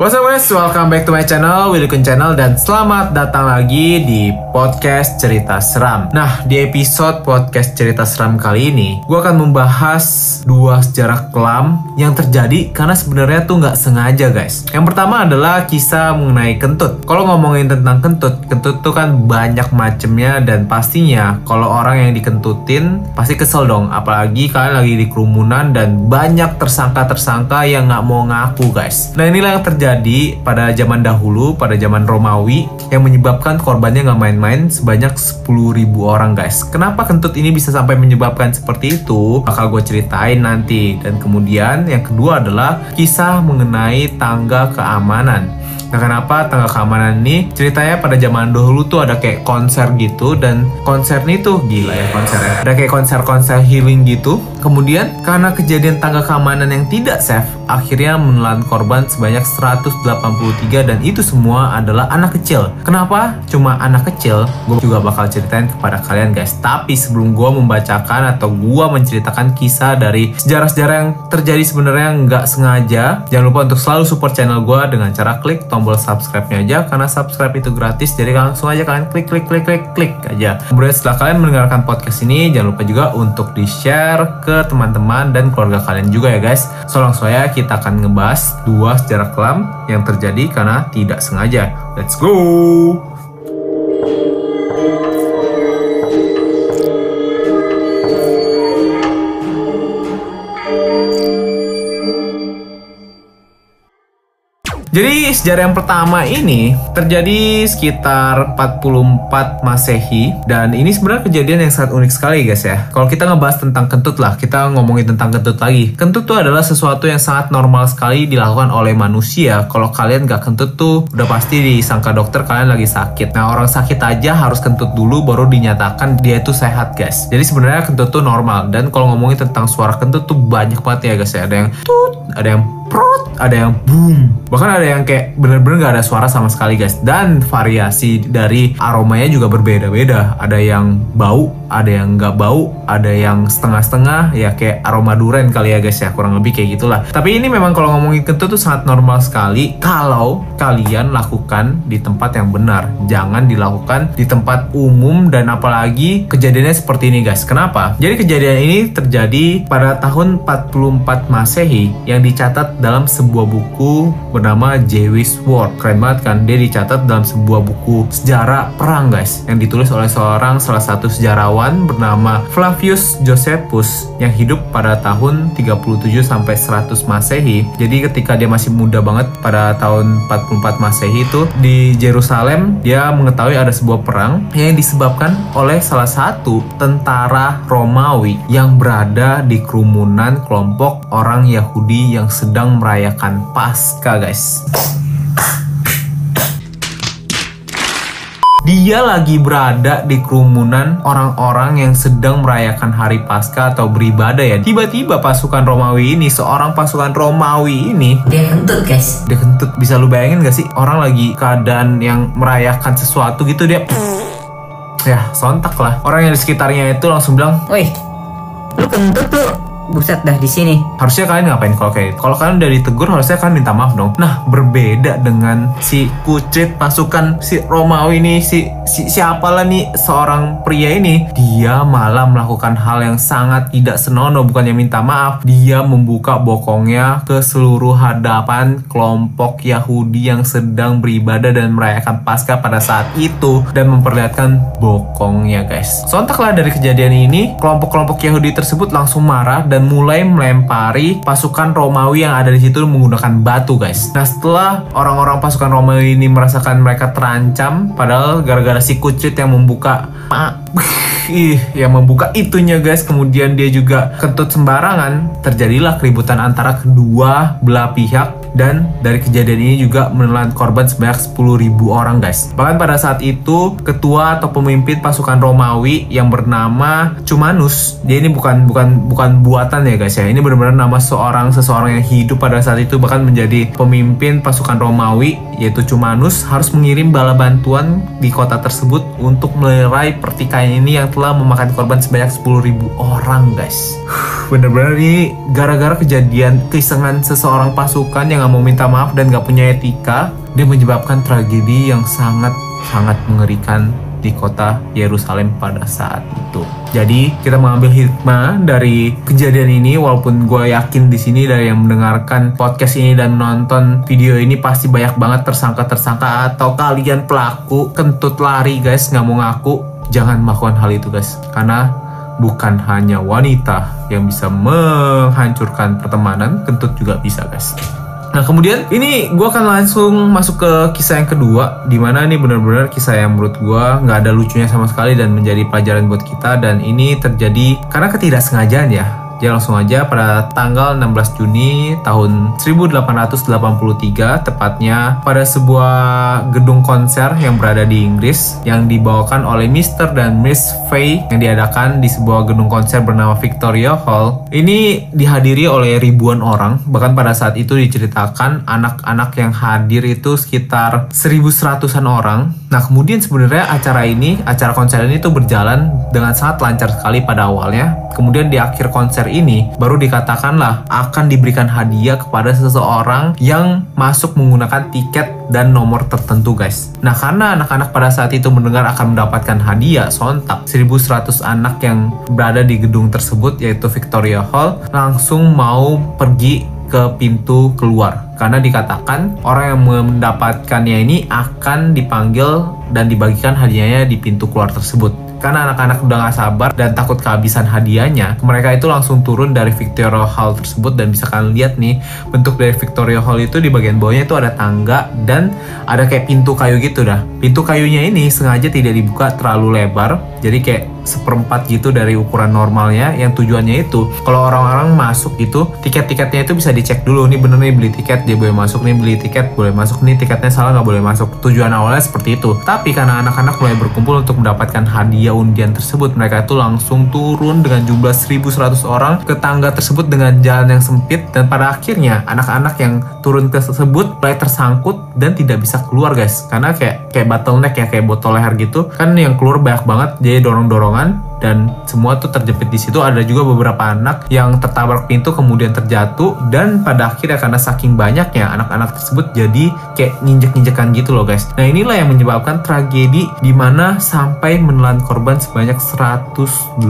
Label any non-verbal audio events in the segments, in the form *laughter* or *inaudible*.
What's up guys, welcome back to my channel, Willy Kun Channel Dan selamat datang lagi di podcast cerita seram. Nah, di episode podcast cerita seram kali ini Gue akan membahas dua sejarah kelam yang terjadi karena sebenarnya tuh nggak sengaja guys. Yang pertama adalah kisah mengenai kentut. Kalau ngomongin tentang kentut, kentut tuh kan banyak macemnya Dan pastinya kalau orang yang dikentutin pasti kesel dong. Apalagi kalian lagi di kerumunan dan banyak tersangka-tersangka yang nggak mau ngaku guys. Nah inilah yang terjadi terjadi pada zaman dahulu, pada zaman Romawi, yang menyebabkan korbannya nggak main-main sebanyak 10.000 orang guys. Kenapa kentut ini bisa sampai menyebabkan seperti itu? Bakal gue ceritain nanti. Dan kemudian yang kedua adalah kisah mengenai tangga keamanan. Nah kenapa tangga keamanan ini ceritanya pada zaman dahulu tuh ada kayak konser gitu dan konser ini tuh gila ya konsernya. Ada kayak konser-konser healing gitu. Kemudian karena kejadian tangga keamanan yang tidak safe, akhirnya menelan korban sebanyak 183 dan itu semua adalah anak kecil. Kenapa? Cuma anak kecil? Gue juga bakal ceritain kepada kalian guys. Tapi sebelum gue membacakan atau gue menceritakan kisah dari sejarah-sejarah yang terjadi sebenarnya nggak sengaja, jangan lupa untuk selalu support channel gue dengan cara klik tombol subscribe-nya aja karena subscribe itu gratis jadi langsung aja kalian klik klik klik klik klik aja kemudian setelah kalian mendengarkan podcast ini jangan lupa juga untuk di share ke teman-teman dan keluarga kalian juga ya guys. So langsung kita akan ngebahas dua sejarah kelam yang terjadi karena tidak sengaja. Let's go Jadi sejarah yang pertama ini terjadi sekitar 44 Masehi dan ini sebenarnya kejadian yang sangat unik sekali guys ya. Kalau kita ngebahas tentang kentut lah, kita ngomongin tentang kentut lagi. Kentut tuh adalah sesuatu yang sangat normal sekali dilakukan oleh manusia. Kalau kalian gak kentut tuh udah pasti disangka dokter kalian lagi sakit. Nah orang sakit aja harus kentut dulu baru dinyatakan dia itu sehat guys. Jadi sebenarnya kentut tuh normal dan kalau ngomongin tentang suara kentut tuh banyak banget ya guys ya. Ada yang tut, ada yang prot, ada yang boom. Bahkan ada yang kayak bener-bener gak ada suara sama sekali guys. Dan variasi dari aromanya juga berbeda-beda. Ada yang bau, ada yang nggak bau, ada yang setengah-setengah, ya kayak aroma duren kali ya guys ya, kurang lebih kayak gitulah. Tapi ini memang kalau ngomongin kentut tuh sangat normal sekali kalau kalian lakukan di tempat yang benar. Jangan dilakukan di tempat umum dan apalagi kejadiannya seperti ini guys. Kenapa? Jadi kejadian ini terjadi pada tahun 44 Masehi yang dicatat dalam sebuah buku bernama Jewish War. Keren banget kan? Dia dicatat dalam sebuah buku sejarah perang guys yang ditulis oleh seorang salah satu sejarawan bernama Flavius Josephus yang hidup pada tahun 37 sampai 100 Masehi. Jadi ketika dia masih muda banget pada tahun 44 Masehi itu di Jerusalem dia mengetahui ada sebuah perang yang disebabkan oleh salah satu tentara Romawi yang berada di kerumunan kelompok orang Yahudi yang sedang merayakan Paskah guys. Dia lagi berada di kerumunan orang-orang yang sedang merayakan hari Paskah atau beribadah ya. Tiba-tiba pasukan Romawi ini, seorang pasukan Romawi ini dia kentut guys. Dia kentut. Bisa lu bayangin gak sih orang lagi keadaan yang merayakan sesuatu gitu dia *tsk* ya sontak lah. Orang yang di sekitarnya itu langsung bilang, "Woi, lu kentut tuh buset dah di sini. Harusnya kalian ngapain kalau kayak? Kalau kalian udah ditegur harusnya kalian minta maaf dong. Nah, berbeda dengan si kucit pasukan si Romawi ini si, si siapa lah nih seorang pria ini, dia malah melakukan hal yang sangat tidak senonoh bukannya minta maaf, dia membuka bokongnya ke seluruh hadapan kelompok Yahudi yang sedang beribadah dan merayakan Paskah pada saat itu dan memperlihatkan bokongnya guys. Sontaklah dari kejadian ini, kelompok-kelompok Yahudi tersebut langsung marah dan dan mulai melempari pasukan Romawi yang ada di situ menggunakan batu guys. Nah setelah orang-orang pasukan Romawi ini merasakan mereka terancam, padahal gara-gara si kucit yang membuka *laughs* ih yang membuka itunya guys kemudian dia juga kentut sembarangan terjadilah keributan antara kedua belah pihak dan dari kejadian ini juga menelan korban sebanyak 10.000 orang guys. Bahkan pada saat itu ketua atau pemimpin pasukan Romawi yang bernama Cumanus, dia ini bukan bukan bukan buatan ya guys ya. Ini benar-benar nama seorang seseorang yang hidup pada saat itu bahkan menjadi pemimpin pasukan Romawi yaitu Cumanus harus mengirim bala bantuan di kota tersebut untuk melerai pertikaian ini yang telah memakan korban sebanyak 10.000 orang guys. Bener-bener ini gara-gara kejadian keisengan seseorang pasukan yang yang nggak mau minta maaf dan nggak punya etika, dia menyebabkan tragedi yang sangat sangat mengerikan di kota Yerusalem pada saat itu. Jadi kita mengambil hikmah dari kejadian ini, walaupun gue yakin di sini dari yang mendengarkan podcast ini dan nonton video ini pasti banyak banget tersangka-tersangka atau kalian pelaku kentut lari guys nggak mau ngaku, jangan melakukan hal itu guys, karena bukan hanya wanita yang bisa menghancurkan pertemanan, kentut juga bisa guys. Nah kemudian ini gue akan langsung masuk ke kisah yang kedua Di mana ini benar-benar kisah yang menurut gue nggak ada lucunya sama sekali dan menjadi pelajaran buat kita. Dan ini terjadi karena ketidaksengajaan ya jadi langsung aja pada tanggal 16 Juni tahun 1883 tepatnya pada sebuah gedung konser yang berada di Inggris yang dibawakan oleh Mr. dan Miss Fay yang diadakan di sebuah gedung konser bernama Victoria Hall. Ini dihadiri oleh ribuan orang bahkan pada saat itu diceritakan anak-anak yang hadir itu sekitar 1100-an orang. Nah kemudian sebenarnya acara ini, acara konser ini tuh berjalan dengan sangat lancar sekali pada awalnya. Kemudian di akhir konser ini baru dikatakanlah akan diberikan hadiah kepada seseorang yang masuk menggunakan tiket dan nomor tertentu guys. Nah karena anak-anak pada saat itu mendengar akan mendapatkan hadiah sontak 1100 anak yang berada di gedung tersebut yaitu Victoria Hall langsung mau pergi ke pintu keluar karena dikatakan orang yang mendapatkannya ini akan dipanggil dan dibagikan hadiahnya di pintu keluar tersebut karena anak-anak udah gak sabar dan takut kehabisan hadiahnya, mereka itu langsung turun dari Victoria Hall tersebut dan bisa kalian lihat nih bentuk dari Victoria Hall itu di bagian bawahnya itu ada tangga dan ada kayak pintu kayu gitu dah. Pintu kayunya ini sengaja tidak dibuka terlalu lebar, jadi kayak seperempat gitu dari ukuran normalnya yang tujuannya itu kalau orang-orang masuk gitu tiket-tiketnya itu bisa dicek dulu nih bener nih beli tiket dia boleh masuk nih beli tiket boleh masuk nih tiketnya salah nggak boleh masuk. Tujuan awalnya seperti itu. Tapi karena anak-anak mulai berkumpul untuk mendapatkan hadiah undian tersebut mereka itu langsung turun dengan jumlah 1100 orang ke tangga tersebut dengan jalan yang sempit dan pada akhirnya anak-anak yang turun tersebut mulai tersangkut dan tidak bisa keluar guys. Karena kayak kayak bottleneck ya kayak botol leher gitu. Kan yang keluar banyak banget jadi dan semua tuh terjepit di situ. Ada juga beberapa anak yang tertabrak pintu kemudian terjatuh dan pada akhirnya karena saking banyaknya anak-anak tersebut jadi kayak nginjek-nginjekan gitu loh guys. Nah inilah yang menyebabkan tragedi di mana sampai menelan korban sebanyak 183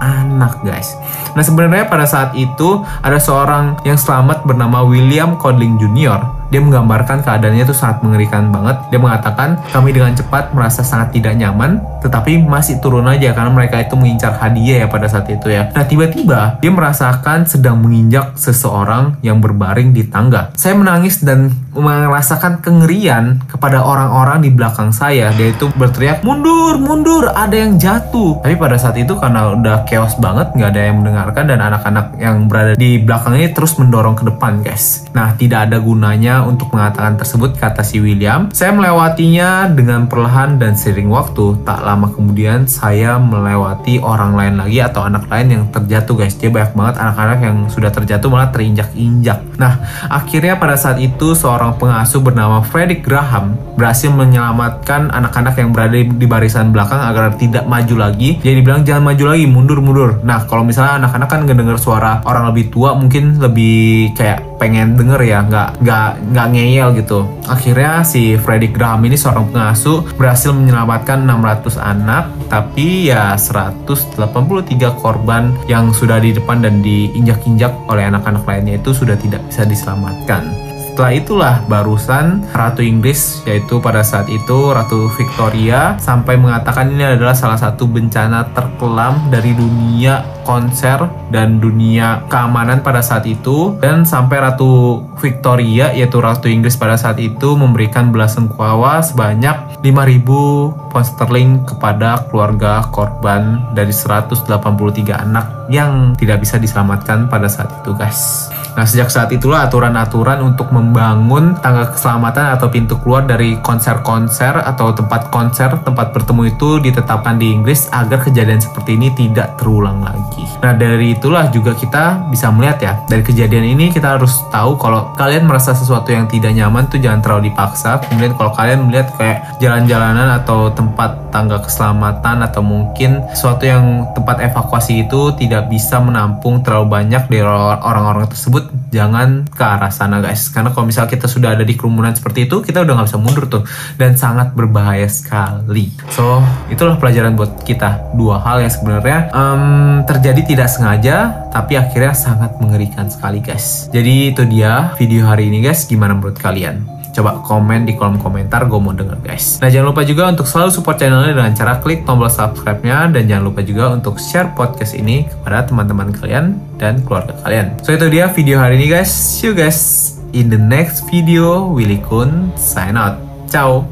anak guys. Nah sebenarnya pada saat itu ada seorang yang selamat bernama William Codling Jr dia menggambarkan keadaannya itu sangat mengerikan banget. Dia mengatakan, kami dengan cepat merasa sangat tidak nyaman, tetapi masih turun aja karena mereka itu mengincar hadiah ya pada saat itu ya. Nah tiba-tiba dia merasakan sedang menginjak seseorang yang berbaring di tangga. Saya menangis dan merasakan kengerian kepada orang-orang di belakang saya. Dia itu berteriak, mundur, mundur, ada yang jatuh. Tapi pada saat itu karena udah chaos banget, nggak ada yang mendengarkan dan anak-anak yang berada di belakang ini terus mendorong ke depan guys. Nah tidak ada gunanya untuk mengatakan tersebut kata si William. Saya melewatinya dengan perlahan dan sering waktu. Tak lama kemudian saya melewati orang lain lagi atau anak lain yang terjatuh guys. Dia banyak banget anak-anak yang sudah terjatuh malah terinjak-injak. Nah akhirnya pada saat itu seorang pengasuh bernama Frederick Graham berhasil menyelamatkan anak-anak yang berada di barisan belakang agar tidak maju lagi. Jadi dibilang jangan maju lagi, mundur-mundur. Nah kalau misalnya anak-anak kan ngedenger suara orang lebih tua mungkin lebih kayak pengen denger ya nggak nggak nggak ngeyel gitu. Akhirnya si Freddy Graham ini seorang pengasuh berhasil menyelamatkan 600 anak tapi ya 183 korban yang sudah di depan dan diinjak-injak oleh anak-anak lainnya itu sudah tidak bisa diselamatkan setelah itulah barusan Ratu Inggris yaitu pada saat itu Ratu Victoria sampai mengatakan ini adalah salah satu bencana terkelam dari dunia konser dan dunia keamanan pada saat itu. Dan sampai Ratu Victoria yaitu Ratu Inggris pada saat itu memberikan belasungkawa sebanyak 5000 pound sterling kepada keluarga korban dari 183 anak yang tidak bisa diselamatkan pada saat itu guys. Nah, sejak saat itulah aturan-aturan untuk membangun tangga keselamatan atau pintu keluar dari konser-konser atau tempat konser, tempat bertemu itu ditetapkan di Inggris agar kejadian seperti ini tidak terulang lagi. Nah, dari itulah juga kita bisa melihat ya, dari kejadian ini kita harus tahu kalau kalian merasa sesuatu yang tidak nyaman tuh jangan terlalu dipaksa. Kemudian kalau kalian melihat kayak jalan-jalanan atau tempat tangga keselamatan atau mungkin sesuatu yang tempat evakuasi itu tidak tidak bisa menampung terlalu banyak dari orang-orang tersebut jangan ke arah sana guys. Karena kalau misalnya kita sudah ada di kerumunan seperti itu kita udah nggak bisa mundur tuh. Dan sangat berbahaya sekali. So itulah pelajaran buat kita. Dua hal yang sebenarnya um, terjadi tidak sengaja tapi akhirnya sangat mengerikan sekali guys. Jadi itu dia video hari ini guys. Gimana menurut kalian Coba komen di kolom komentar gue mau denger guys. Nah jangan lupa juga untuk selalu support channelnya dengan cara klik tombol subscribe-nya dan jangan lupa juga untuk share podcast ini kepada teman-teman kalian dan keluarga kalian. So itu dia video hari ini guys. See you guys in the next video. Willy Kun sign out. Ciao.